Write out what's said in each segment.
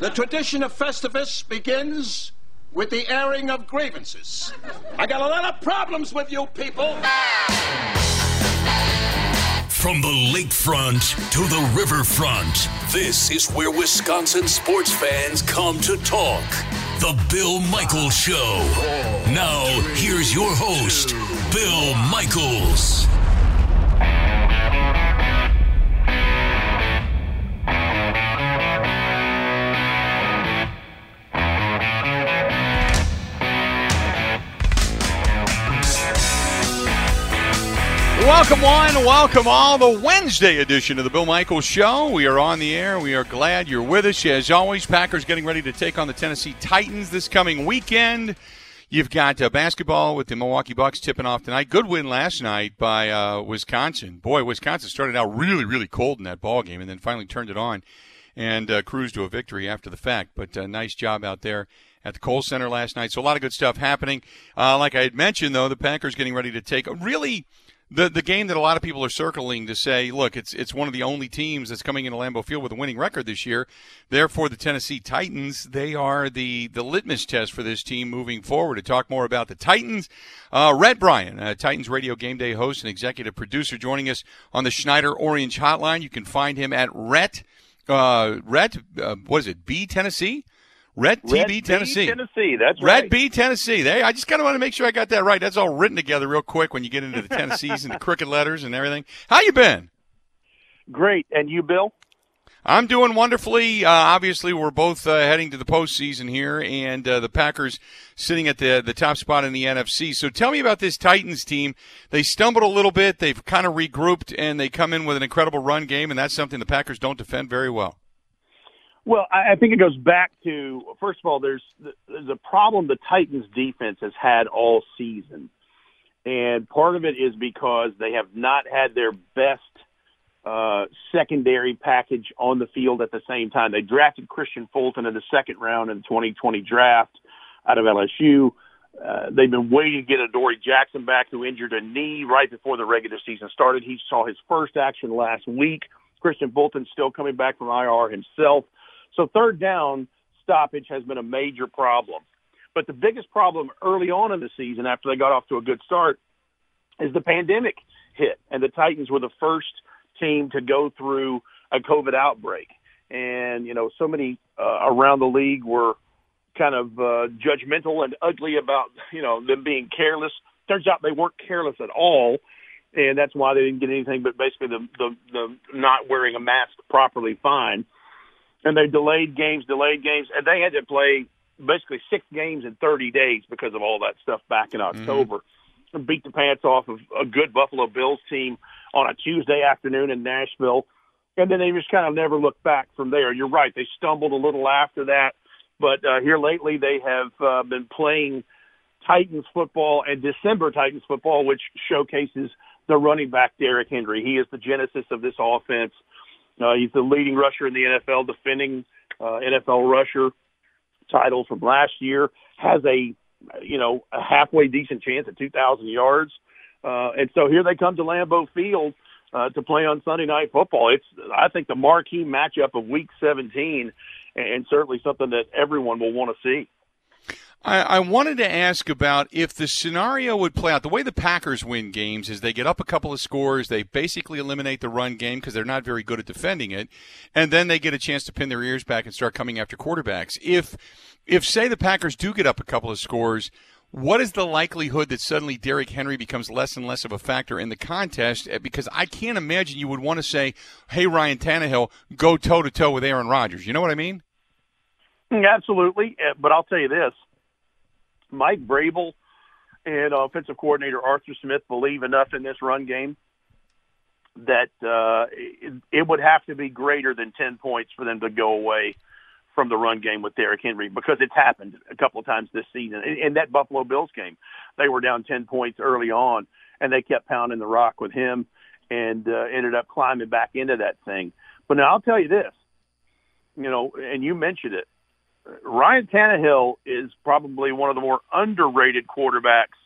The tradition of Festivus begins with the airing of grievances. I got a lot of problems with you people. From the lakefront to the riverfront, this is where Wisconsin sports fans come to talk. The Bill Michaels Show. Now, here's your host, Bill Michaels. Welcome one, welcome all. The Wednesday edition of the Bill Michaels Show. We are on the air. We are glad you're with us. As always, Packers getting ready to take on the Tennessee Titans this coming weekend. You've got uh, basketball with the Milwaukee Bucks tipping off tonight. Good win last night by uh, Wisconsin. Boy, Wisconsin started out really, really cold in that ball game, and then finally turned it on and uh, cruised to a victory after the fact. But uh, nice job out there at the Kohl Center last night. So a lot of good stuff happening. Uh, like I had mentioned, though, the Packers getting ready to take a really the the game that a lot of people are circling to say, look, it's it's one of the only teams that's coming into Lambeau Field with a winning record this year. Therefore, the Tennessee Titans they are the the litmus test for this team moving forward. To talk more about the Titans, uh, Rhett Bryan, Titans Radio Game Day host and executive producer, joining us on the Schneider Orange Hotline. You can find him at Rhett. Uh, Rhett, uh, what is it? B Tennessee. Rhett TB Rhett Tennessee. B, Tennessee. That's Rhett right. B Tennessee. There, I just kind of want to make sure I got that right. That's all written together real quick when you get into the Tennessees and the crooked letters and everything. How you been? Great. And you, Bill? I'm doing wonderfully. Uh, obviously, we're both uh, heading to the postseason here, and uh, the Packers sitting at the the top spot in the NFC. So, tell me about this Titans team. They stumbled a little bit. They've kind of regrouped, and they come in with an incredible run game, and that's something the Packers don't defend very well. Well, I think it goes back to first of all, there's there's a problem the Titans defense has had all season, and part of it is because they have not had their best uh, secondary package on the field at the same time. They drafted Kristian Fulton in the second round in the 2020 draft out of LSU. Uh, they've been waiting to get Adoree Jackson back, who injured a knee right before the regular season started. He saw his first action last week. Kristian Fulton still coming back from IR himself. So third down stoppage has been a major problem. But the biggest problem early on in the season, after they got off to a good start, is the pandemic hit, and the Titans were the first team to go through a COVID outbreak. And you know, so many uh, around the league were kind of uh, judgmental and ugly about you know them being careless. Turns out they weren't careless at all, and that's why they didn't get anything but basically the the, the not wearing a mask properly fine and they delayed games, delayed games, and they had to play basically six games in 30 days because of all that stuff back in October. Mm-hmm. Beat the pants off of a good Buffalo Bills team on a Tuesday afternoon in Nashville, and then they just kind of never looked back from there. You're right; they stumbled a little after that, but uh, here lately they have uh, been playing Titans football and December Titans football, which showcases the running back Derrick Henry. He is the genesis of this offense. Uh, he's the leading rusher in the NFL, defending uh, NFL rusher title from last year. Has a you know a halfway decent chance at 2,000 yards, uh, and so here they come to Lambeau Field uh, to play on Sunday Night Football. It's I think the marquee matchup of Week 17, and certainly something that everyone will want to see. I, I, wanted to ask about if the scenario would play out. The way the Packers win games is they get up a couple of scores, they basically eliminate the run game because they're not very good at defending it, and then they get a chance to pin their ears back and start coming after quarterbacks. If, if say the Packers do get up a couple of scores, what is the likelihood that suddenly Derrick Henry becomes less and less of a factor in the contest? Eh, because I can't imagine you would want to say, "Hey, Ryan Tannehill, go toe to toe with Aaron Rodgers." You know what I mean? Absolutely, eh, but I'll tell you this Mike Vrabel and offensive coordinator Arthur Smith believe enough in this run game that uh, it, it would have to be greater than 10 points for them to go away from the run game with Derrick Henry because it's happened a couple of times this season. In, in that Buffalo Bills game, they were down 10 points early on, and they kept pounding the rock with him and uh, ended up climbing back into that thing. But now I'll tell you this, you know, and you mentioned it. Ryan Tannehill is probably one of the more underrated quarterbacks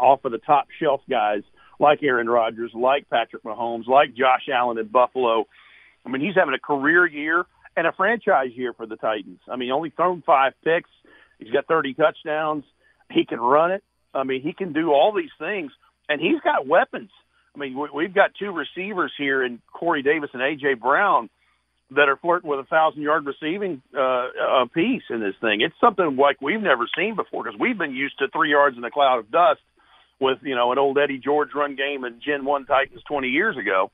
off of the top shelf guys like Aaron Rodgers, like Patrick Mahomes, like Josh Allen in Buffalo. I mean, he's having a career year and a franchise year for the Titans. I mean, only thrown five picks. He's got 30 touchdowns. He can run it. I mean, he can do all these things, and he's got weapons. I mean, we've got two receivers here in Corey Davis and AJ Brown that are flirting with a thousand yard receiving uh, a piece in this thing. It's something like we've never seen before because we've been used to three yards in a cloud of dust with you know an old Eddie George run game and Gen One Titans 20 years ago,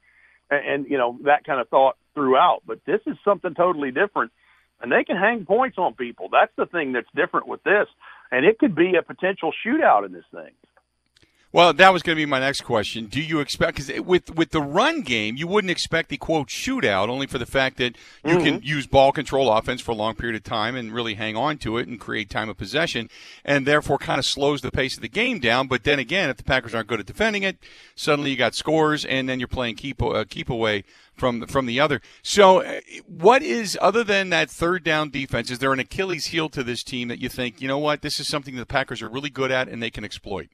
and, and you know that kind of thought throughout. But this is something totally different, and they can hang points on people. That's the thing that's different with this, and it could be a potential shootout in this thing. Well, that was going to be my next question. Do you expect because with with the run game, you wouldn't expect the quote shootout, only for the fact that you mm-hmm. can use ball control offense for a long period of time and really hang on to it and create time of possession, and therefore kind of slows the pace of the game down. But then again, if the Packers aren't good at defending it, suddenly you got scores, and then you're playing keep uh, keep away from from the other. So, uh, what is other than that third down defense? Is there an Achilles heel to this team that you think you know what this is something the Packers are really good at and they can exploit?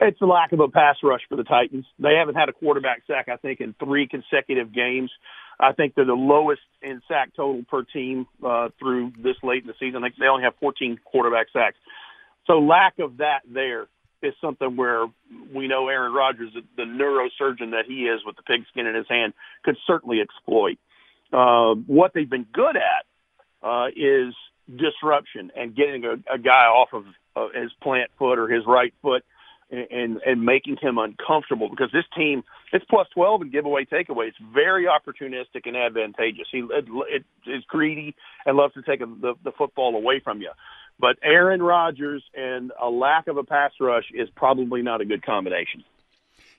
It's the lack of a pass rush for the Titans. They haven't had a quarterback sack, I think, in three consecutive games. I think they're the lowest in sack total per team uh, through this late in the season. I they only have 14 quarterback sacks. So lack of that there is something where we know Aaron Rodgers, the neurosurgeon that he is with the pigskin in his hand, could certainly exploit. Uh, what they've been good at uh, is disruption and getting a, a guy off of uh, his plant foot or his right foot – and and making him uncomfortable because this team it's plus 12 in giveaway takeaway. It's very opportunistic and advantageous. He it, it is greedy and loves to take a, the the football away from you. But Aaron Rodgers and a lack of a pass rush is probably not a good combination.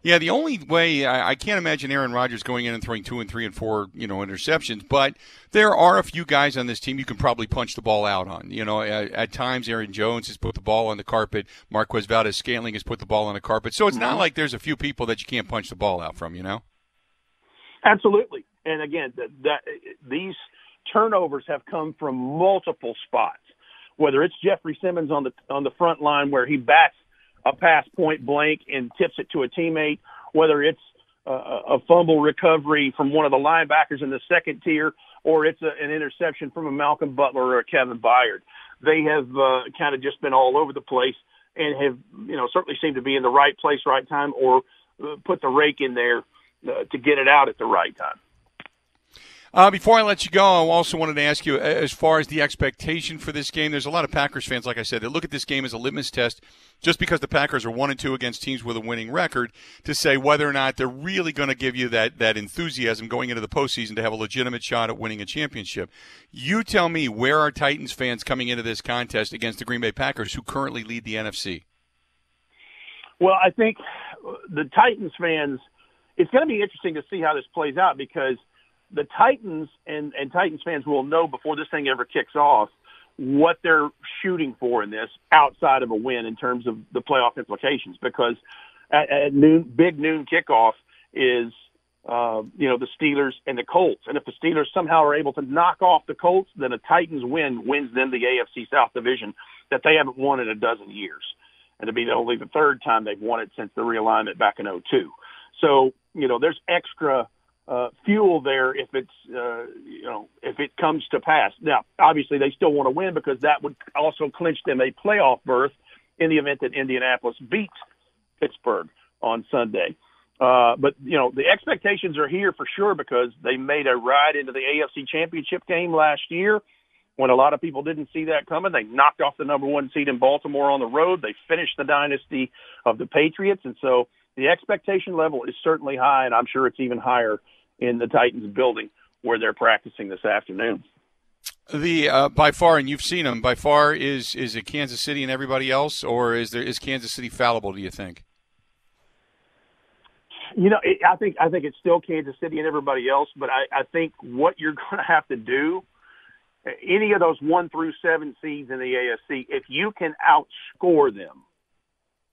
Yeah, the only way I, I, can't imagine Aaron Rodgers going in and throwing two and three and four, you know, interceptions. But there are a few guys on this team you can probably punch the ball out on. You know, at, at times Aaron Jones has put the ball on the carpet. Marquez Valdes-Scantling has put the ball on the carpet. So it's not mm-hmm. like there's a few people that you can't punch the ball out from. You know. Absolutely, and again, that, that these turnovers have come from multiple spots. Whether it's Jeffery Simmons on the on the front line where he bats a pass point blank and tips it to a teammate, whether it's a, a fumble recovery from one of the linebackers in the second tier or it's a, an interception from a Malcolm Butler or a Kevin Byard. They have uh, kind of just been all over the place and have, you know, certainly seemed to be in the right place, right time, or uh, put the rake in there uh, to get it out at the right time. Uh, before I let you go, I also wanted to ask you as far as the expectation for this game. There's a lot of Packers fans, like I said, that look at this game as a litmus test, just because the Packers are one and two against teams with a winning record, to say whether or not they're really going to give you that that enthusiasm going into the postseason to have a legitimate shot at winning a championship. You tell me where are Titans fans coming into this contest against the Green Bay Packers, who currently lead the NFC? Well, I think the Titans fans. It's going to be interesting to see how this plays out because the Titans and, and Titans fans will know before this thing ever kicks off what they're shooting for in this outside of a win in terms of the playoff implications because at, at noon, big noon kickoff is, uh, you know, the Steelers and the Colts. And if the Steelers somehow are able to knock off the Colts, then a Titans win wins them the AFC South division that they haven't won in a dozen years. And to be the only the third time they've won it since the realignment back in 02. So, you know, there's extra – uh, fuel there if it's uh, you know if it comes to pass. Now, obviously, they still want to win because that would also clinch them a playoff berth in the event that Indianapolis beats Pittsburgh on Sunday. Uh, but you know the expectations are here for sure because they made a ride into the AFC Championship game last year when a lot of people didn't see that coming. They knocked off the number one seed in Baltimore on the road. They finished the dynasty of the Patriots, and so the expectation level is certainly high, and I'm sure it's even higher in the Titans building where they're practicing this afternoon. The uh, by far, and you've seen them by far. Is is it Kansas City and everybody else, or is there is Kansas City fallible? Do you think? You know, it, I think I think it's still Kansas City and everybody else, but I, I think what you're going to have to do any of those one through seven seeds in the AFC, if you can outscore them,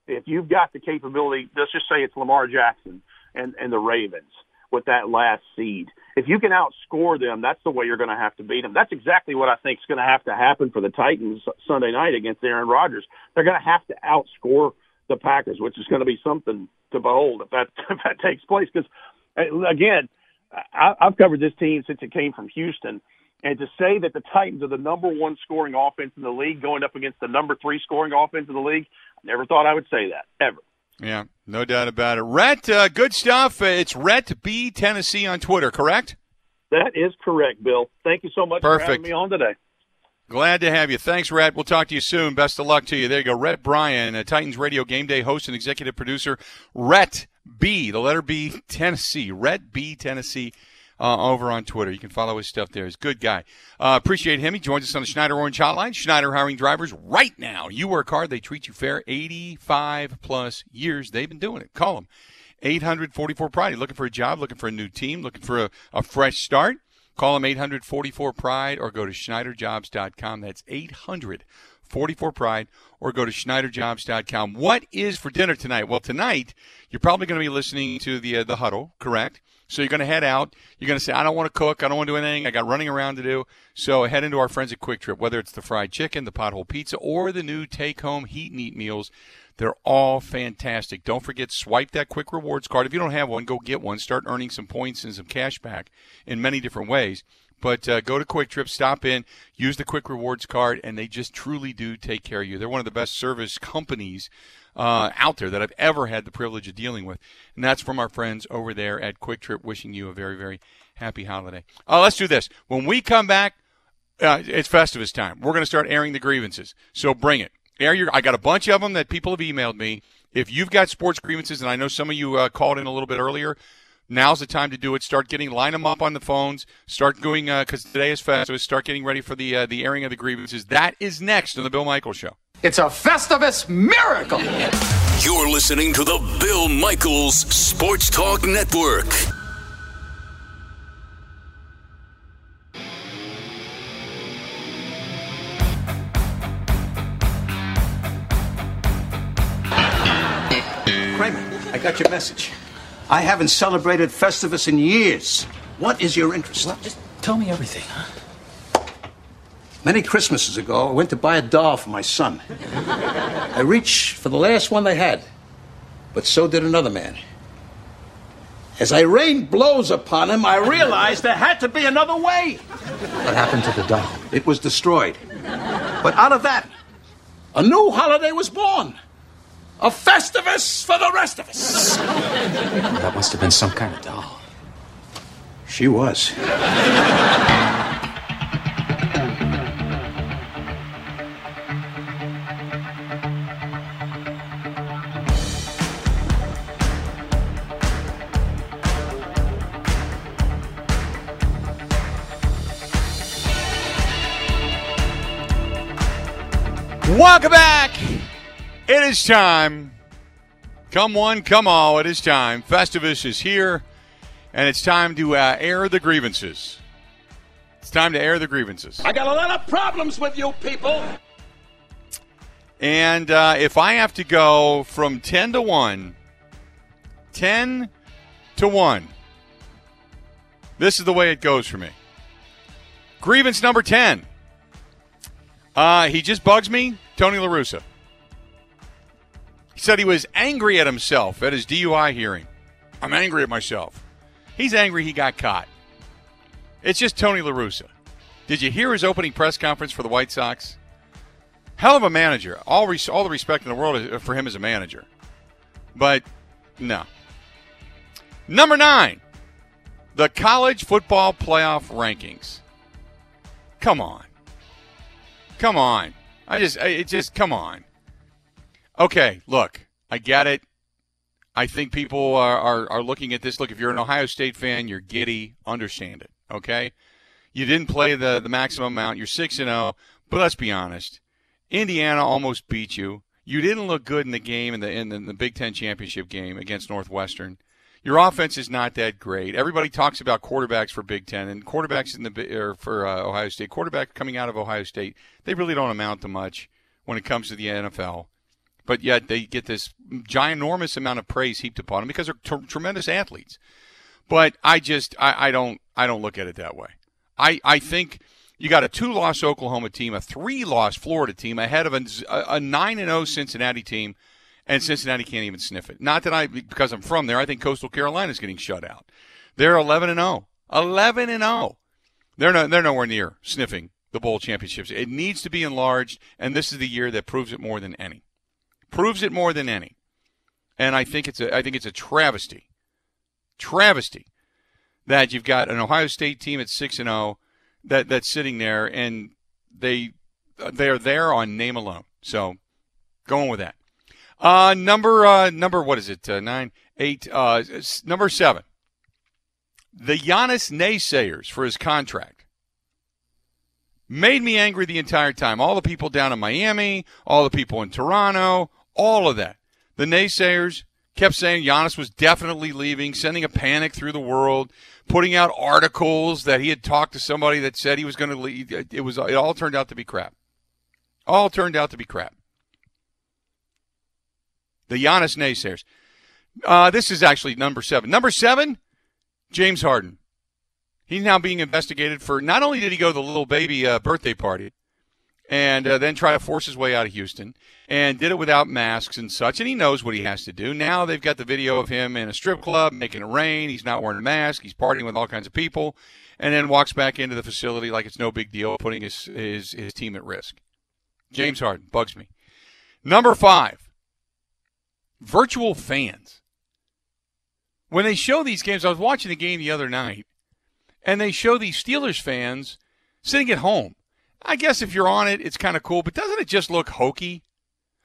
if you've got the capability, let's just say it's Lamar Jackson and, and the Ravens with that last seed. If you can outscore them, that's the way you're going to have to beat them. That's exactly what I think is going to have to happen for the Titans Sunday night against Aaron Rodgers. They're going to have to outscore the Packers, which is going to be something to behold if that if that takes place. Because uh, again, I, I've covered this team since it came from Houston, and to say that the Titans are the number one scoring offense in the league going up against the number three scoring offense in the league, I never thought I would say that ever. Yeah, no doubt about it. Rhett, uh, good stuff. It's Rhett B Tennessee on Twitter, correct? That is correct, Bill. Thank you so much Perfect. for having me on today. Glad to have you. Thanks, Rhett. We'll talk to you soon. Best of luck to you. There you go. Rhett Bryan, a Titans Radio Game Day host and executive producer. Rhett B, the letter B, Tennessee. Rhett B, Tennessee. Uh, over on Twitter. You can follow his stuff there. He's a good guy. Uh, appreciate him. He joins us on the Schneider Orange Hotline. Schneider hiring drivers right now. You work hard, they treat you fair. 85 plus years they've been doing it. Call them. 844 Pride. Looking for a job, looking for a new team, looking for a, a fresh start. Call them 844 Pride or go to SchneiderJobs.com. That's 844 Pride or go to SchneiderJobs.com. What is for dinner tonight? Well, tonight you're probably going to be listening to the uh, the huddle, correct? So you're going to head out. You're going to say, I don't want to cook. I don't want to do anything. I got running around to do. So head into our friends at QuikTrip, whether it's the fried chicken, the pothole pizza, or the new take home heat and eat meals. They're all fantastic. Don't forget, swipe that quick rewards card. If you don't have one, go get one. Start earning some points and some cash back in many different ways. But uh, go to QuikTrip, stop in, use the quick rewards card, and they just truly do take care of you. They're one of the best service companies uh, out there that I've ever had the privilege of dealing with. And that's from our friends over there at QuikTrip, wishing you a very, very happy holiday. Uh, let's do this. When we come back, uh, it's Festivus time. We're going to start airing the grievances. So bring it. Air your. I got a bunch of them that people have emailed me. If you've got sports grievances, and I know some of you uh, called in a little bit earlier, now's the time to do it. Start getting line them up on the phones. Start doing because uh, today is Festivus. Start getting ready for the uh, the airing of the grievances. That is next on the Bill Michael Show. It's a Festivus miracle. You're listening to the Bill Michaels Sports Talk Network. Kramer, I got your message. I haven't celebrated Festivus in years. What is your interest? Well, just tell me everything, huh? Many Christmases ago, I went to buy a doll for my son. I reached for the last one they had, but so did another man. As I rained blows upon him, I realized there had to be another way. What happened to the doll? It was destroyed. But out of that, a new holiday was born. A Festivus for the rest of us. That must have been some kind of doll. She was. Welcome back. It is time. Come one, come all. It is time. Festivus is here, and it's time to uh, air the grievances. It's time to air the grievances. I got a lot of problems with you people. And uh, if I have to go from 10 to 1, 10 to 1, this is the way it goes for me. Grievance number 10. Uh, he just bugs me, Tony La Russa. He said he was angry at himself at his DUI hearing. I'm angry at myself. He's angry he got caught. It's just Tony La Russa. Did you hear his opening press conference for the White Sox? Hell of a manager. All, res- all the respect in the world uh, for him as a manager. But no. Number nine, the college football playoff rankings. Come on. Come on. I just, it just, come on. Okay, look, I get it. I think people are, are, are looking at this. Look, if you're an Ohio State fan, you're giddy. Understand it, okay? You didn't play the, the maximum amount. You're 6 and 0, but let's be honest. Indiana almost beat you. You didn't look good in the game in the in the, in the Big Ten championship game against Northwestern. Your offense is not that great. Everybody talks about quarterbacks for Big Ten and quarterbacks in the or for uh, Ohio State. Quarterbacks coming out of Ohio State, they really don't amount to much when it comes to the NFL. But yet they get this ginormous amount of praise heaped upon them because they're t- tremendous athletes. But I just I, I don't I don't look at it that way. I I think you got a two-loss Oklahoma team, a three-loss Florida team ahead of a, a nine and zero Cincinnati team and Cincinnati can't even sniff it. Not that I, because I'm from there, I think Coastal Carolina is getting shut out. They're 11 and 0. 11 and 0. They're they're nowhere near sniffing the bowl championships. It needs to be enlarged, and this is the year that proves it more than any. Proves it more than any. And I think it's a I think it's a travesty. Travesty that you've got an Ohio State team at 6 and 0 that that's sitting there and they they're there on name alone. So going with that. Uh, number uh, number what is it? Uh, nine, eight, uh, number seven. The Giannis naysayers for his contract made me angry the entire time. All the people down in Miami, all the people in Toronto, all of that. The naysayers kept saying Giannis was definitely leaving, sending a panic through the world, putting out articles that he had talked to somebody that said he was going to leave. It was it all turned out to be crap. All turned out to be crap the Giannis naysayers. Uh, this is actually number seven. Number seven, James Harden. He's now being investigated for not only did he go to the little baby uh, birthday party and uh, then try to force his way out of Houston and did it without masks and such, and he knows what he has to do. Now they've got the video of him in a strip club making it rain. He's not wearing a mask. He's partying with all kinds of people, and then walks back into the facility like it's no big deal, putting his his, his team at risk. James Harden bugs me. Number five, virtual fans. When they show these games, I was watching the game the other night, and they show these Steelers fans sitting at home. I guess if you're on it, it's kind of cool, but doesn't it just look hokey?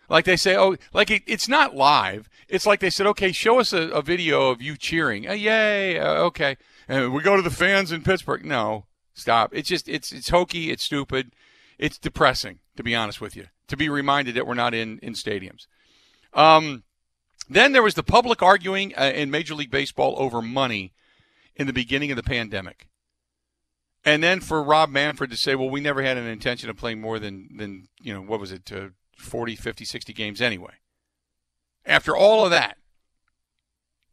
Like they say, oh, like it, it's not live. It's like they said, okay, show us a, a video of you cheering. Uh, yay, uh, okay. And we go to the fans in Pittsburgh. No, stop. It's just, it's, it's hokey. It's stupid. It's depressing, to be honest with you, to be reminded that we're not in, in stadiums. Um, then there was the public arguing uh, in Major League Baseball over money in the beginning of the pandemic. And then for Rob Manfred to say, well, we never had an intention of playing more than, than you know, what was it, uh, 40, 50, 60 games anyway. After all of that,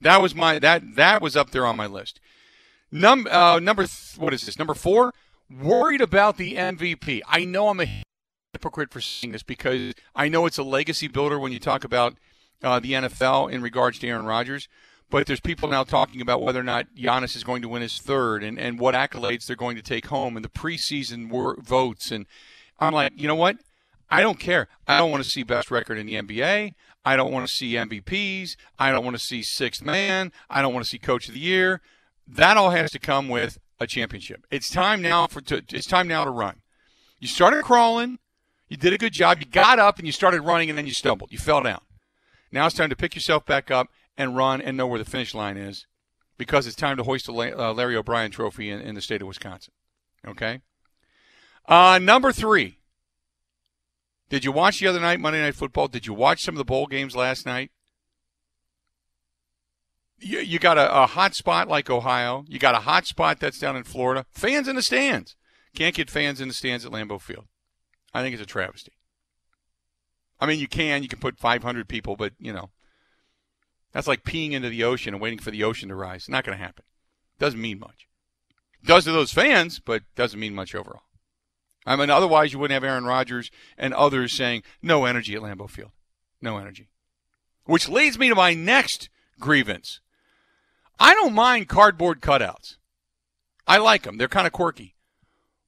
that was my that that was up there on my list. Num, uh, number th- what is this? Number four. Worried about the MVP. I know I'm a hypocrite for saying this because I know it's a legacy builder when you talk about uh, the NFL in regards to Aaron Rodgers. But there's people now talking about whether or not Giannis is going to win his third and, and what accolades they're going to take home and the preseason votes. And I'm like, you know what? I don't care. I don't want to see best record in the NBA. I don't want to see MVPs. I don't want to see sixth man. I don't want to see coach of the year. That all has to come with a championship. It's time now for to, it's time now to run. You started crawling. You did a good job. You got up and you started running and then you stumbled. You fell down. Now it's time to pick yourself back up and run and know where the finish line is because it's time to hoist the uh, Larry O'Brien trophy in, in, the state of Wisconsin. Okay? Uh, number three. Did you watch the other night, Monday Night Football? Did you watch some of the bowl games last night? You, you got a, a hot spot like Ohio. You got a hot spot that's down in Florida. Fans in the stands. Can't get fans in the stands at Lambeau Field. I think it's a travesty. I mean, you can. You can put 500 people, but, you know, that's like peeing into the ocean and waiting for the ocean to rise. Not going to happen. Doesn't mean much. Does to those fans, but doesn't mean much overall. I mean, otherwise you wouldn't have Aaron Rodgers and others saying no energy at Lambeau Field. No energy. Which leads me to my next grievance. I don't mind cardboard cutouts. I like them. They're kind of quirky.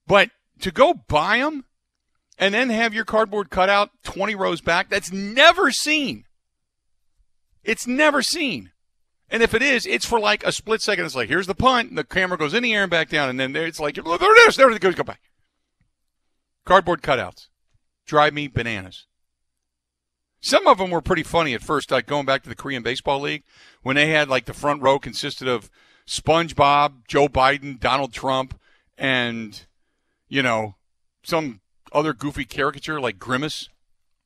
But to go buy them and then have your cardboard cutout 20 rows back, that's never seen. It's never seen. And if it is, it's for like a split second. It's like, here's the punt, and the camera goes in the air and back down, and then it's like, there it is, there it goes, go back. Cardboard cutouts drive me bananas. Some of them were pretty funny at first, like going back to the Korean Baseball League when they had like the front row consisted of SpongeBob, Joe Biden, Donald Trump, and, you know, some other goofy caricature like Grimace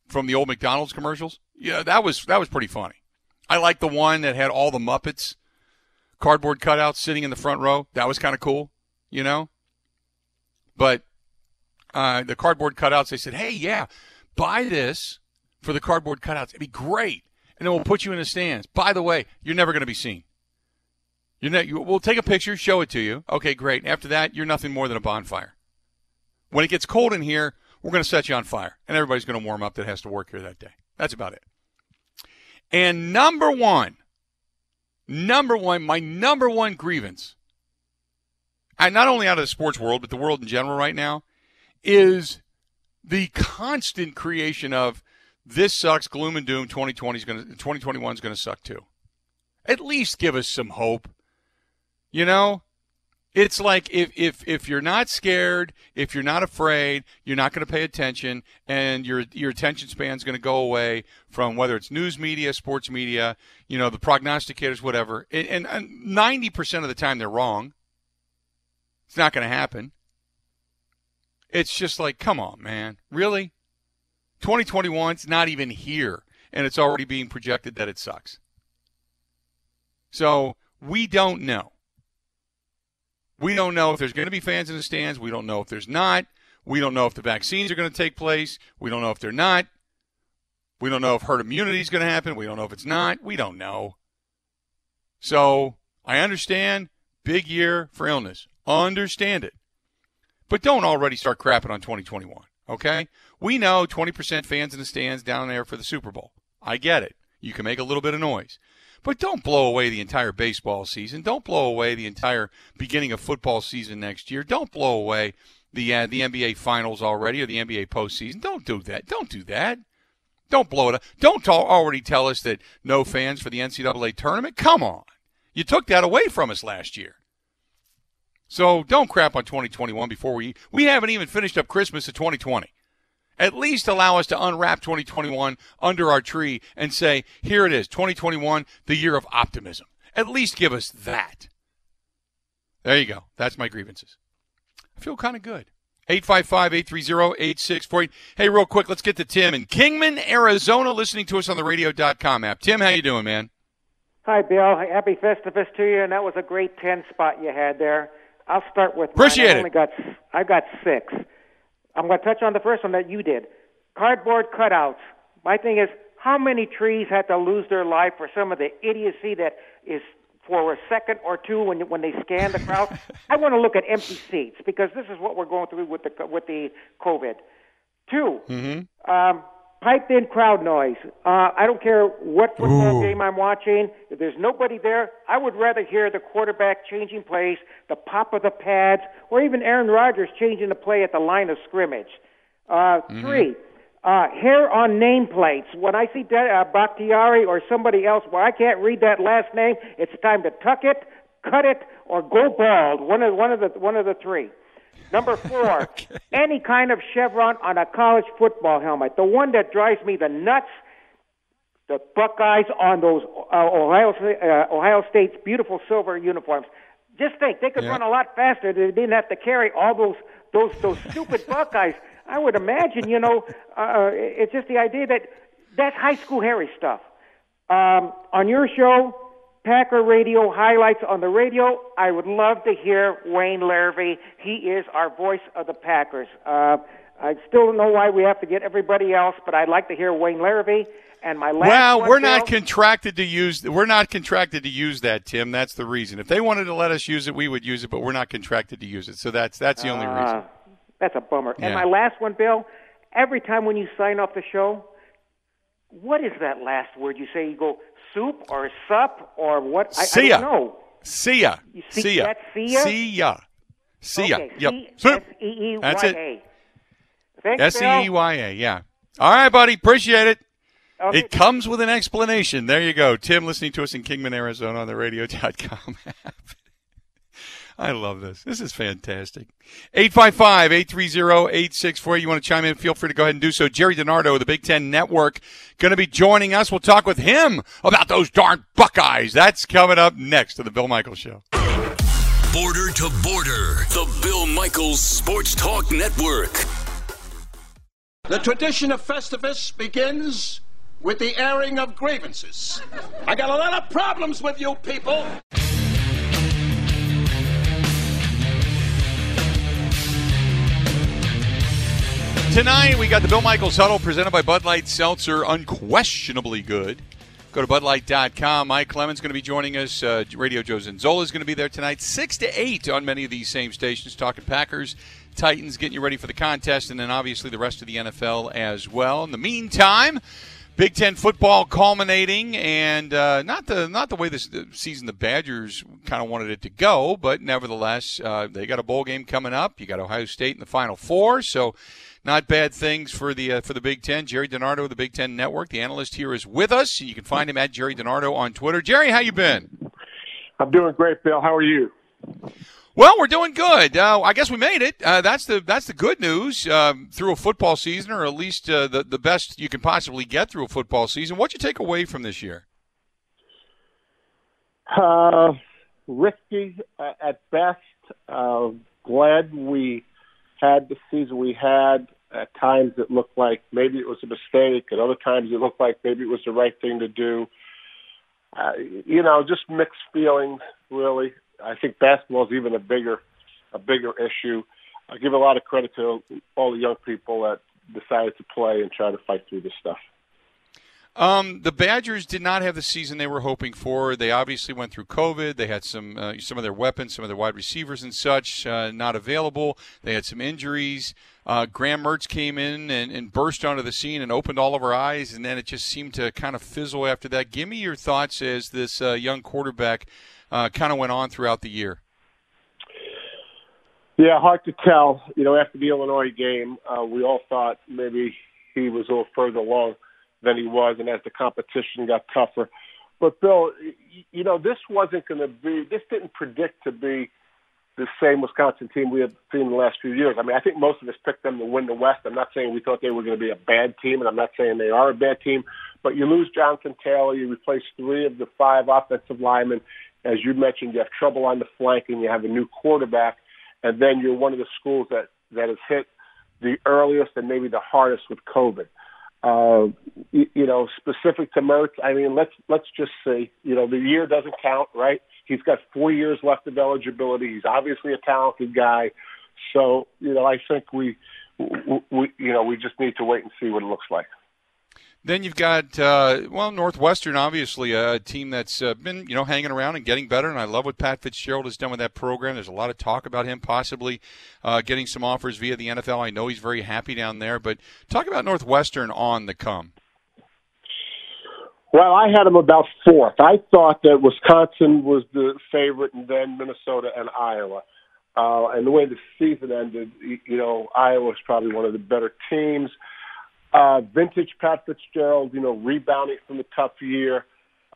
from the old McDonald's commercials. Yeah, that was that was pretty funny. I like the one that had all the Muppets cardboard cutouts sitting in the front row. That was kind of cool, you know. But uh, the cardboard cutouts, they said, "Hey, yeah, buy this for the cardboard cutouts. It'd be great, and then we'll put you in the stands. By the way, you're never going to be seen. You're not, you, we'll take a picture, show it to you. Okay, great. After that, you're nothing more than a bonfire. When it gets cold in here, we're going to set you on fire, and everybody's going to warm up that has to work here that day. That's about it. And number one, number one, my number one grievance, and not only out of the sports world, but the world in general right now, is the constant creation of this sucks, gloom and doom. 2020 is going to 2021 is going to suck too. At least give us some hope. You know, it's like if if if you're not scared, if you're not afraid, you're not going to pay attention, and your your attention span is going to go away from whether it's news media, sports media, you know, the prognosticators, whatever. And ninety percent of the time they're wrong. It's not going to happen. It's just like, come on, man, really? 2021's not even here, and it's already being projected that it sucks. So we don't know. We don't know if there's going to be fans in the stands. We don't know if there's not. We don't know if the vaccines are going to take place. We don't know if they're not. We don't know if herd immunity is going to happen. We don't know if it's not. We don't know. So I understand big year for illness. Understand it. But don't already start crapping on 2021, okay? We know 20% fans in the stands down there for the Super Bowl. I get it. You can make a little bit of noise. But don't blow away the entire baseball season. Don't blow away the entire beginning of football season next year. Don't blow away the uh, the NBA finals already or the NBA postseason. Don't do that. Don't do that. Don't blow it up. Don't already tell us that no fans for the NCAA tournament. Come on. You took that away from us last year. So don't crap on 2021 before we we haven't even finished up Christmas of 2020. At least allow us to unwrap 2021 under our tree and say, here it is, 2021, the year of optimism. At least give us that. There you go. That's my grievances. I feel kind of good. 855-830-8648. Hey, real quick, let's get to Tim in Kingman, Arizona, listening to us on the radio.com app. Tim, how you doing, man? Hi, Bill. Happy Festivus to you, and that was a great 10 spot you had there. I'll start with Appreciate mine. I it. only got, I got six. I'm going to touch on the first one that you did. Cardboard cutouts. My thing is, how many trees had to lose their life for some of the idiocy that is for a second or two when when they scan the crowd? I want to look at empty seats because this is what we're going through with the with the COVID. 2 mm-hmm. um, piped in crowd noise. Uh, I don't care what football Ooh. game I'm watching. If there's nobody there, I would rather hear the quarterback changing plays, the pop of the pads, or even Aaron Rodgers changing the play at the line of scrimmage. Uh, mm-hmm. Three, uh, hair on nameplates. When I see De- uh, Bakhtiari or somebody else where I can't read that last name, it's time to tuck it, cut it, or go bald. One of one of the one of the three. Number four, okay. any kind of chevron on a college football helmet. The one that drives me the nuts, the Buckeyes on those uh, Ohio, uh, Ohio State's beautiful silver uniforms. Just think, they could yeah. run a lot faster. They didn't have to carry all those those those stupid Buckeyes. I would imagine, you know, uh, uh, it's just the idea that that's high school Harry stuff. Um, on your show, Packer Radio highlights on the radio. I would love to hear Wayne Larrivee. He is our voice of the Packers. Uh, I still don't know why we have to get everybody else, but I'd like to hear Wayne Larrivee. And my last well, we're Bill, not contracted to use. We're not contracted to use that, Tim. That's the reason. If they wanted to let us use it, we would use it, but we're not contracted to use it. So that's that's the only uh, reason. That's a bummer. Yeah. And my last one, Bill. Every time when you sign off the show, what is that last word you say? You go soup or sup or what? I, see ya. I don't know. See ya. see, see ya. See ya. See ya. See ya. Okay. Yep. C-S-E-E-Y-A. That's it. S E E Y A. Yeah. All right, buddy. Appreciate it. Okay. It comes with an explanation. There you go. Tim listening to us in Kingman, Arizona on the radio.com app. I love this. This is fantastic. 855 830 8640. You want to chime in? Feel free to go ahead and do so. Jerry DiNardo of the Big Ten Network going to be joining us. We'll talk with him about those darn Buckeyes. That's coming up next to the Bill Michaels Show. Border to border, the Bill Michaels Sports Talk Network. The tradition of Festivus begins with the airing of grievances. I got a lot of problems with you people. Tonight, we got the Bill Michaels Huddle presented by Bud Light Seltzer, unquestionably good. Go to budlight.com. Mike Clemens going to be joining us. Uh, Radio Joe Zinzola is going to be there tonight, 6 to 8 on many of these same stations, talking Packers, Titans, getting you ready for the contest, and then obviously the rest of the NFL as well. In the meantime, Big Ten football culminating, and uh, not the not the way this season the Badgers kind of wanted it to go, but nevertheless, uh, they got a bowl game coming up. You got Ohio State in the Final Four, so not bad things for the uh, for the Big Ten. Jerry DiNardo of the Big Ten Network, the analyst here, is with us. You can find him at Jerry DiNardo on Twitter. Jerry, how you been? I'm doing great, Bill. How are you? Well, we're doing good. Uh, I guess we made it. Uh, that's the that's the good news um, through a football season, or at least uh, the the best you can possibly get through a football season. What'd you take away from this year? Uh, risky at best. Uh, glad we had the season we had. At times, it looked like maybe it was a mistake. At other times, it looked like maybe it was the right thing to do. Uh, you know, just mixed feelings, really. I think basketball is even a bigger, a bigger issue. I give a lot of credit to all the young people that decided to play and try to fight through this stuff. Um, the Badgers did not have the season they were hoping for. They obviously went through COVID. They had some uh, some of their weapons, some of their wide receivers and such uh, not available. They had some injuries. Uh, Graham Mertz came in and, and, burst onto the scene and opened all of our eyes, and then it just seemed to kind of fizzle after that. Give me your thoughts as this uh, young quarterback uh, kind of went on throughout the year. Yeah, hard to tell. You know, after the Illinois game, uh, we all thought maybe he was a little further along than he was, and as the competition got tougher. But Bill, you know, this wasn't going to be. This didn't predict to be the same Wisconsin team we have seen the last few years. I mean, I think most of us picked them to win the West. I'm not saying we thought they were going to be a bad team, and I'm not saying they are a bad team. But you lose Jonathan Taylor, you replace three of the five offensive linemen. As you mentioned, you have trouble on the flank, and you have a new quarterback, and then you're one of the schools that that has hit the earliest and maybe the hardest with COVID. Uh, you, you know, specific to Mertz, I mean, let's let's just say, you know, the year doesn't count, right? He's got four years left of eligibility. He's obviously a talented guy, so you know, I think we, we, you know, we just need to wait and see what it looks like. Then you've got uh, well Northwestern, obviously a team that's uh, been you know hanging around and getting better, and I love what Pat Fitzgerald has done with that program. There's a lot of talk about him possibly uh, getting some offers via the NFL. I know he's very happy down there, but talk about Northwestern on the come. Well, I had them about fourth. I thought that Wisconsin was the favorite, and then Minnesota and Iowa. Uh, and the way the season ended, you know, Iowa was probably one of the better teams. Uh, vintage Pat Fitzgerald, you know, rebounding from the tough year,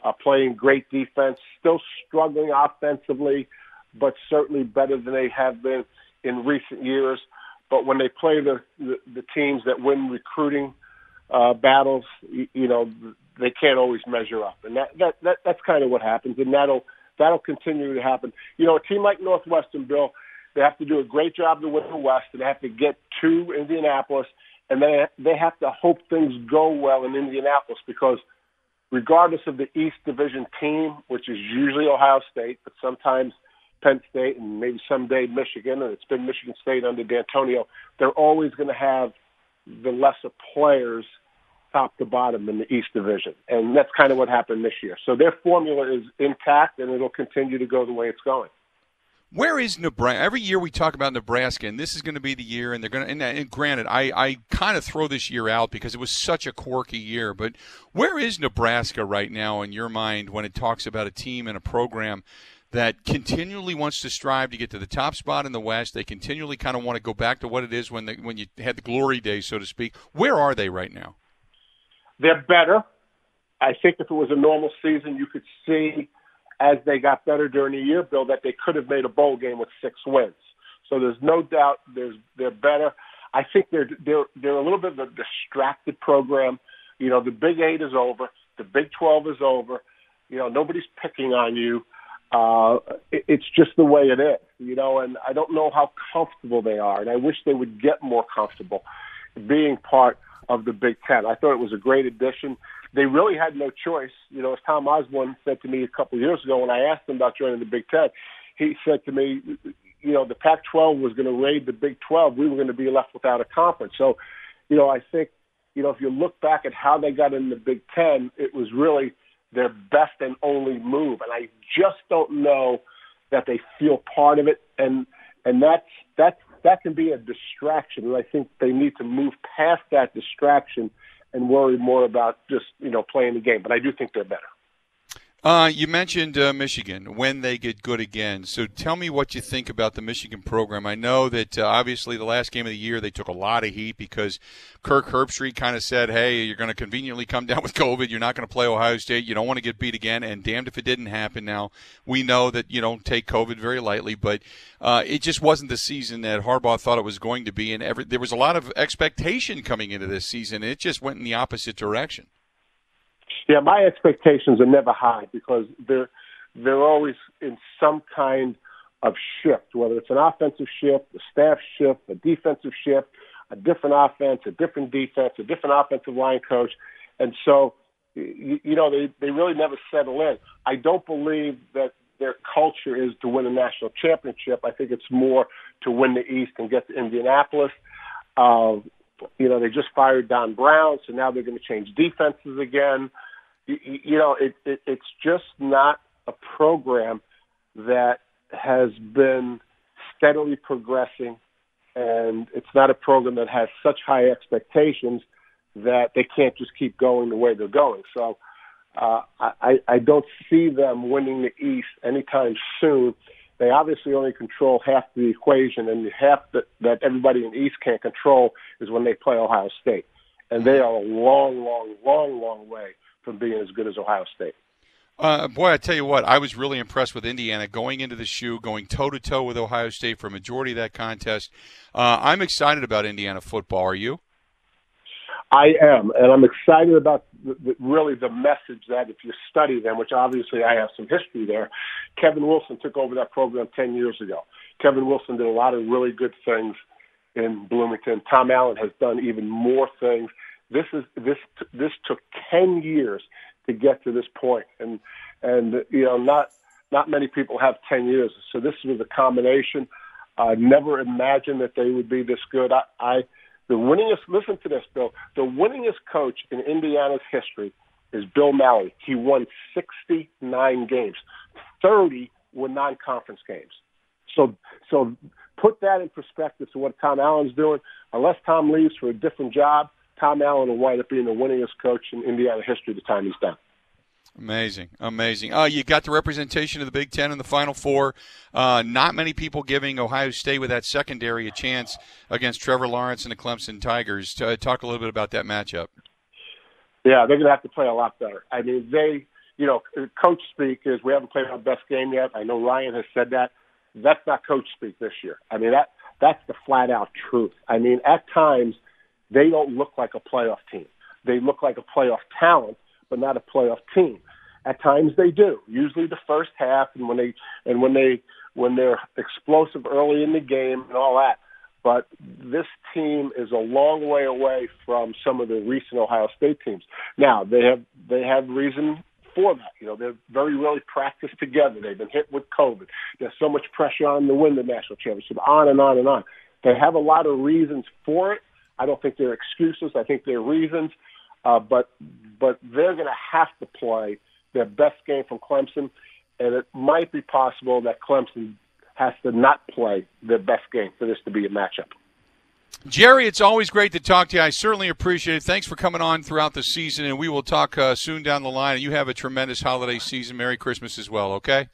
uh, playing great defense, still struggling offensively, but certainly better than they have been in recent years. But when they play the the, the teams that win recruiting uh, battles, you, you know, they can't always measure up, and that that, that that's kind of what happens, and that'll that'll continue to happen. You know, a team like Northwestern, Bill, they have to do a great job to win the West, and they have to get to Indianapolis and they they have to hope things go well in Indianapolis because regardless of the East Division team, which is usually Ohio State, but sometimes Penn State and maybe someday Michigan, and it's been Michigan State under Dantonio, they're always going to have the lesser players top to bottom in the East Division. And that's kind of what happened this year. So their formula is intact and it'll continue to go the way it's going. Where is Nebraska? Every year we talk about Nebraska, and this is going to be the year, and they're going to. And, and granted, I, I kind of throw this year out because it was such a quirky year. But where is Nebraska right now in your mind when it talks about a team and a program that continually wants to strive to get to the top spot in the West? They continually kind of want to go back to what it is when the, when you had the glory days, so to speak. Where are they right now? They're better. I think if it was a normal season, you could see as they got better during the year, Bill, that they could have made a bowl game with six wins. So there's no doubt there's they're better. I think they're they're they're a little bit of a distracted program. You know, the Big Eight is over, the Big Twelve is over. You know, nobody's picking on you. Uh, it, it's just the way it is. You know, and I don't know how comfortable they are, and I wish they would get more comfortable being part of the Big Ten. I thought it was a great addition they really had no choice. You know, as Tom Osborne said to me a couple of years ago when I asked him about joining the Big Ten, he said to me, you know, the Pac-12 was going to raid the Big 12. We were going to be left without a conference. So you know, I think, you know, if you look back at how they got in the Big Ten, it was really their best and only move. And I just don't know that they feel part of it. And and that's that's that can be a distraction. And I think they need to move past that distraction and worry more about just you know playing the game. But I do think they're better. Uh, you mentioned uh, Michigan when they get good again. So tell me what you think about the Michigan program. I know that uh, obviously the last game of the year they took a lot of heat because Kirk Herbstreit kind of said, "Hey, you're going to conveniently come down with COVID. You're not going to play Ohio State. You don't want to get beat again." And damned if it didn't happen. Now we know that you don't take COVID very lightly, but uh, it just wasn't the season that Harbaugh thought it was going to be, and every, there was a lot of expectation coming into this season. It just went in the opposite direction. Yeah, my expectations are never high because they're they're always in some kind of shift, whether it's an offensive shift, a staff shift, a defensive shift, a different offense, a different defense, a different offensive line coach, and so you, you know they they really never settle in. I don't believe that their culture is to win a national championship. I think it's more to win the East and get to Indianapolis. Uh, you know, they just fired Don Brown, so now they're going to change defenses again you, you know, it, it, it's just not a program that has been steadily progressing, and it's not a program that has such high expectations that they can't just keep going the way they're going. So uh, I, I don't see them winning the East anytime soon. They obviously only control half the equation, and the half that, that everybody in the East can't control is when they play Ohio State. And they are a long, long, long, long way from being as good as Ohio State. Uh, boy, I tell you what, I was really impressed with Indiana going into the shoe, going toe to toe with Ohio State for a majority of that contest. Uh, I'm excited about Indiana football. Are you? I am, and I'm excited about the, the, really the message that if you study them, which obviously I have some history there, Kevin Wilson took over that program 10 years ago. Kevin Wilson did a lot of really good things in Bloomington. Tom Allen has done even more things. This is this this took ten years to get to this point, and and you know not not many people have ten years. So this was a combination. I never imagined that they would be this good. I, I the winningest. Listen to this, Bill. The winningest coach in Indiana's history is Bill Mallory. He won 69 games. 30 were non-conference games. So so put that in perspective to what Tom Allen's doing. Unless Tom leaves for a different job, Tom Allen will wind up being the winningest coach in Indiana history the time he's done. Amazing, amazing. Uh, you got the representation of the Big Ten in the Final Four. Uh, not many people giving Ohio State with that secondary a chance against Trevor Lawrence and the Clemson Tigers. Uh, talk a little bit about that matchup. Yeah, they're going to have to play a lot better. I mean, they, you know, coach speak is we haven't played our best game yet. I know Ryan has said that. That's not coach speak this year. I mean, that that's the flat out truth. I mean, at times – they don't look like a playoff team. They look like a playoff talent, but not a playoff team. At times they do. Usually the first half, and when they and when they when they're explosive early in the game and all that. But this team is a long way away from some of the recent Ohio State teams. Now they have they have reason for that. You know, they're very rarely practiced together. They've been hit with COVID. There's so much pressure on them to win the national championship. On and on and on. They have a lot of reasons for it, I don't think they're excuses. I think they're reasons. Uh, but but they're going to have to play their best game from Clemson, and it might be possible that Clemson has to not play their best game for this to be a matchup. Jerry, it's always great to talk to you. I certainly appreciate it. Thanks for coming on throughout the season, and we will talk uh, soon down the line. You have a tremendous holiday season. Merry Christmas as well, okay?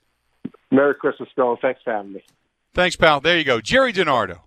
Merry Christmas, Bill. Thanks for having me. Thanks, pal. There you go. Jerry DiNardo.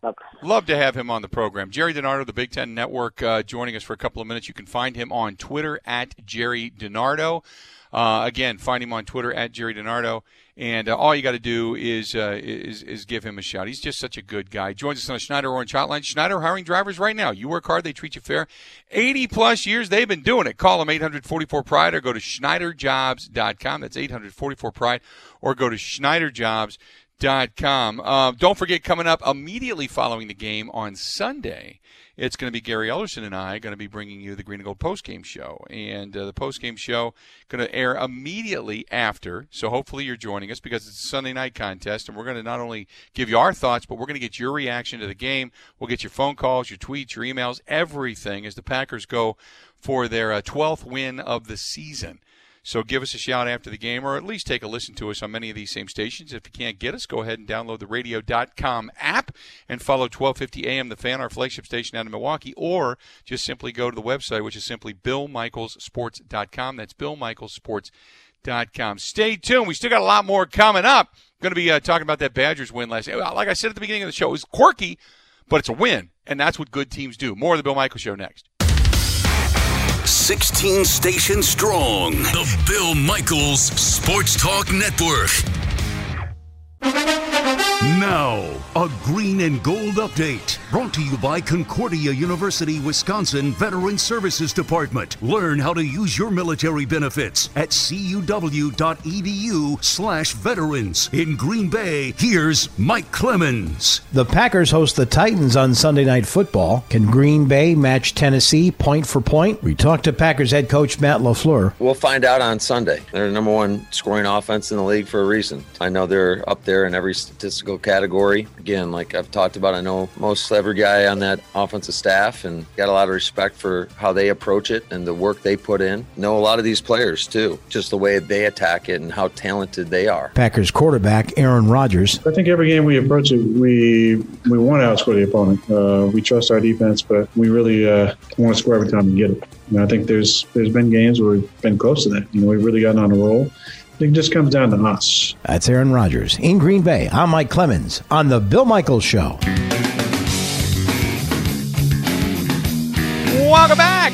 Love to have him on the program. Jerry DiNardo, the Big Ten Network, uh, joining us for a couple of minutes. You can find him on Twitter at Jerry DiNardo. Uh, again, find him on Twitter at Jerry DiNardo. And uh, all you got to do is, uh, is is give him a shout. He's just such a good guy. Joins us on the Schneider Orange Hotline. Schneider hiring drivers right now. You work hard, they treat you fair. 80 plus years they've been doing it. Call them 844 Pride or go to SchneiderJobs.com. That's 844 Pride or go to SchneiderJobs.com Dot com. Uh, don't forget, coming up immediately following the game on Sunday, it's going to be Gary Ellerson and I going to be bringing you the Green and Gold post game show, and uh, the post game show going to air immediately after. So hopefully you're joining us because it's a Sunday night contest, and we're going to not only give you our thoughts, but we're going to get your reaction to the game. We'll get your phone calls, your tweets, your emails, everything as the Packers go for their uh, 12th win of the season. So give us a shout after the game, or at least take a listen to us on many of these same stations. If you can't get us, go ahead and download the radio.com app and follow 1250 AM The Fan, our flagship station out in Milwaukee, or just simply go to the website, which is simply BillMichaelsSports.com. That's BillMichaelsSports.com. Stay tuned. We still got a lot more coming up. Going to be uh, talking about that Badgers win last night. Like I said at the beginning of the show, it was quirky, but it's a win, and that's what good teams do. More of the Bill Michaels Show next. 16 stations strong. The Bill Michaels Sports Talk Network. Now, a green and gold update brought to you by Concordia University, Wisconsin Veteran Services Department. Learn how to use your military benefits at cuw.edu slash veterans. In Green Bay, here's Mike Clemens. The Packers host the Titans on Sunday Night Football. Can Green Bay match Tennessee point for point? We talked to Packers head coach Matt LaFleur. We'll find out on Sunday. They're the number one scoring offense in the league for a reason. I know they're up there in every statistical category. Again, like I've talked about, I know most every guy on that offensive staff and got a lot of respect for how they approach it and the work they put in. Know a lot of these players too, just the way they attack it and how talented they are. Packers quarterback Aaron Rodgers. I think every game we approach it, we we want to outscore the opponent. Uh, we trust our defense, but we really uh, want to score every time we get it. And I think there's there's been games where we've been close to that. You know, we've really gotten on a roll. I think it just comes down to us. That's Aaron Rodgers in Green Bay. I'm Mike Clemens on the Bill Michaels Show. Welcome back.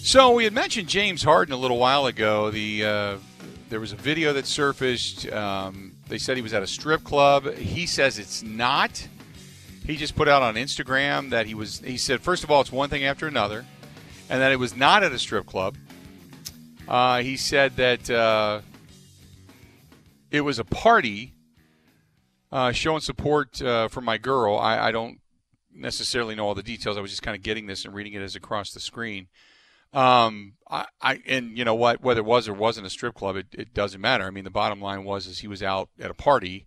So we had mentioned James Harden a little while ago. The uh, there was a video that surfaced. Um, they said he was at a strip club. He says it's not. He just put out on Instagram that he was. He said first of all, it's one thing after another, and that it was not at a strip club. Uh, he said that uh, it was a party uh, showing support uh, for my girl. I, I, don't necessarily know all the details. I was just kind of getting this and reading it as across the screen. Um, I, I, and you know what, whether it was or wasn't a strip club, it, it doesn't matter. I mean, the bottom line was is he was out at a party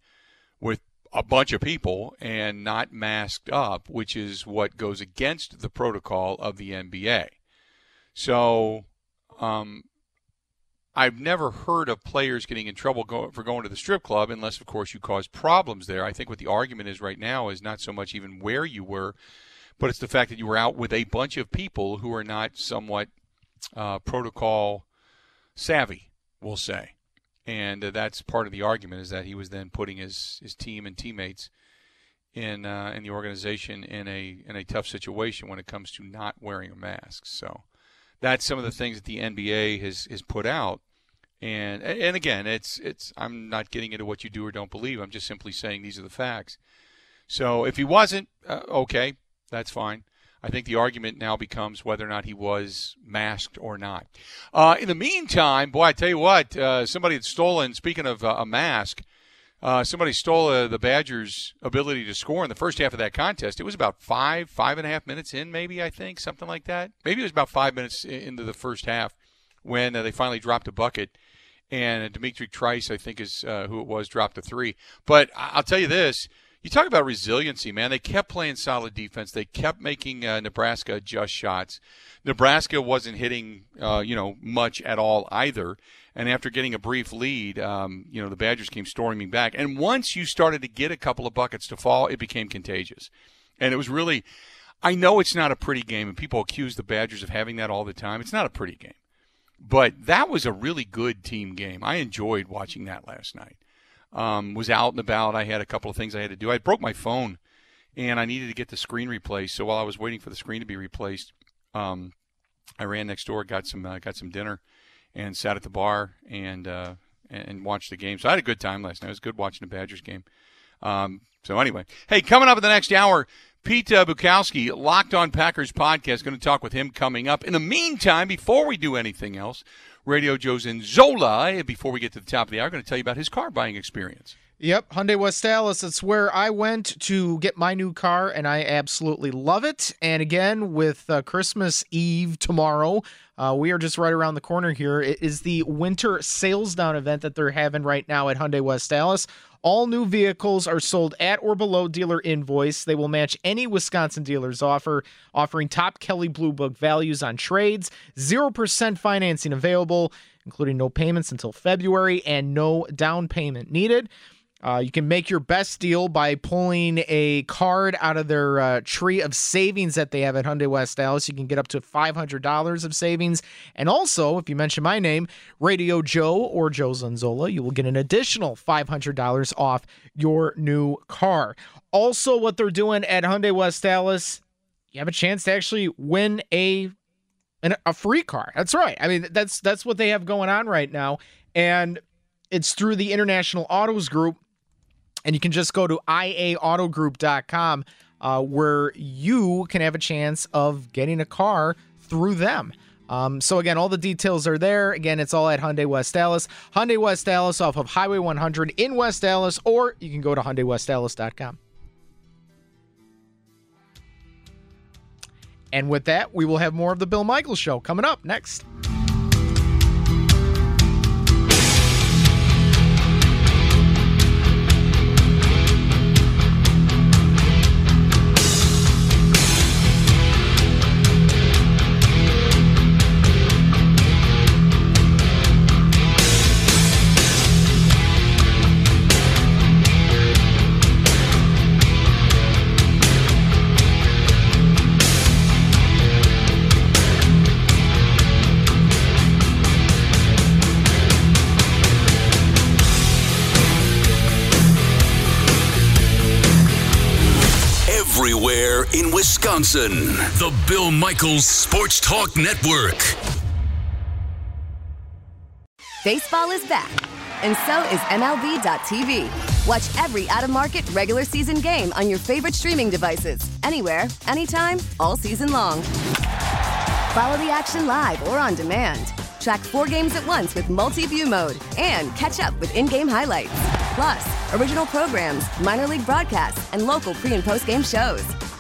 with a bunch of people and not masked up, which is what goes against the protocol of the NBA. So, um, I've never heard of players getting in trouble go, for going to the strip club unless, of course, you cause problems there. I think what the argument is right now is not so much even where you were, but it's the fact that you were out with a bunch of people who are not somewhat uh, protocol savvy, we'll say. And uh, that's part of the argument is that he was then putting his, his team and teammates in uh, in the organization in a in a tough situation when it comes to not wearing a mask. So that's some of the things that the NBA has has put out. And and again, it's it's I'm not getting into what you do or don't believe. I'm just simply saying these are the facts. So if he wasn't uh, okay, that's fine. I think the argument now becomes whether or not he was masked or not. Uh, in the meantime, boy, I tell you what, uh, somebody had stolen. Speaking of uh, a mask, uh, somebody stole uh, the Badgers' ability to score in the first half of that contest. It was about five, five and a half minutes in, maybe I think something like that. Maybe it was about five minutes into the first half when uh, they finally dropped a bucket, and D'Mitrik Trice, I think, is uh, who it was, dropped a three. But I'll tell you this: you talk about resiliency, man. They kept playing solid defense. They kept making uh, Nebraska adjust shots. Nebraska wasn't hitting, uh, you know, much at all either. And after getting a brief lead, um, you know, the Badgers came storming back. And once you started to get a couple of buckets to fall, it became contagious. And it was really, I know it's not a pretty game, and people accuse the Badgers of having that all the time. It's not a pretty game. But that was a really good team game. I enjoyed watching that last night. Um, was out and about. I had a couple of things I had to do. I broke my phone, and I needed to get the screen replaced. So while I was waiting for the screen to be replaced, um, I ran next door, got some uh, got some dinner, and sat at the bar and uh, and watched the game. So I had a good time last night. It was good watching the Badgers game. Um, so anyway, hey, coming up in the next hour, Pete uh, Bukowski, Locked On Packers podcast. Going to talk with him coming up. In the meantime, before we do anything else, Radio Joe Zanzola. Before we get to the top of the hour, going to tell you about his car buying experience. Yep, Hyundai West Allis. It's where I went to get my new car, and I absolutely love it. And again, with uh, Christmas Eve tomorrow, uh, we are just right around the corner here. It is the winter sales down event that they're having right now at Hyundai West Allis. All new vehicles are sold at or below dealer invoice. They will match any Wisconsin dealer's offer, offering top Kelley Blue Book values on trades, 0% financing available, including no payments until February and no down payment needed. Uh, you can make your best deal by pulling a card out of their uh, tree of savings that they have at Hyundai West Allis. You can get up to $500 of savings. And also, if you mention my name, Radio Joe or Joe Zanzola, you will get an additional $500 off your new car. Also, what they're doing at Hyundai West Allis, you have a chance to actually win a an, a free car. That's right. I mean, that's that's what they have going on right now, and it's through the International Autos Group and you can just go to iaautogroup.com uh, where you can have a chance of getting a car through them. Um, so again, all the details are there. Again, it's all at Hyundai West Allis, Hyundai West Allis off of Highway 100 in West Allis, or you can go to HyundaiWestAllis.com. And with that, we will have more of the Bill Michaels Show coming up next. The Bill Michaels Sports Talk Network. Baseball is back, and so is MLB.tv. Watch every out of market regular season game on your favorite streaming devices, anywhere, anytime, all season long. Follow the action live or on demand. Track four games at once with multi view mode and catch up with in game highlights. Plus, original programs, minor league broadcasts, and local pre and post game shows.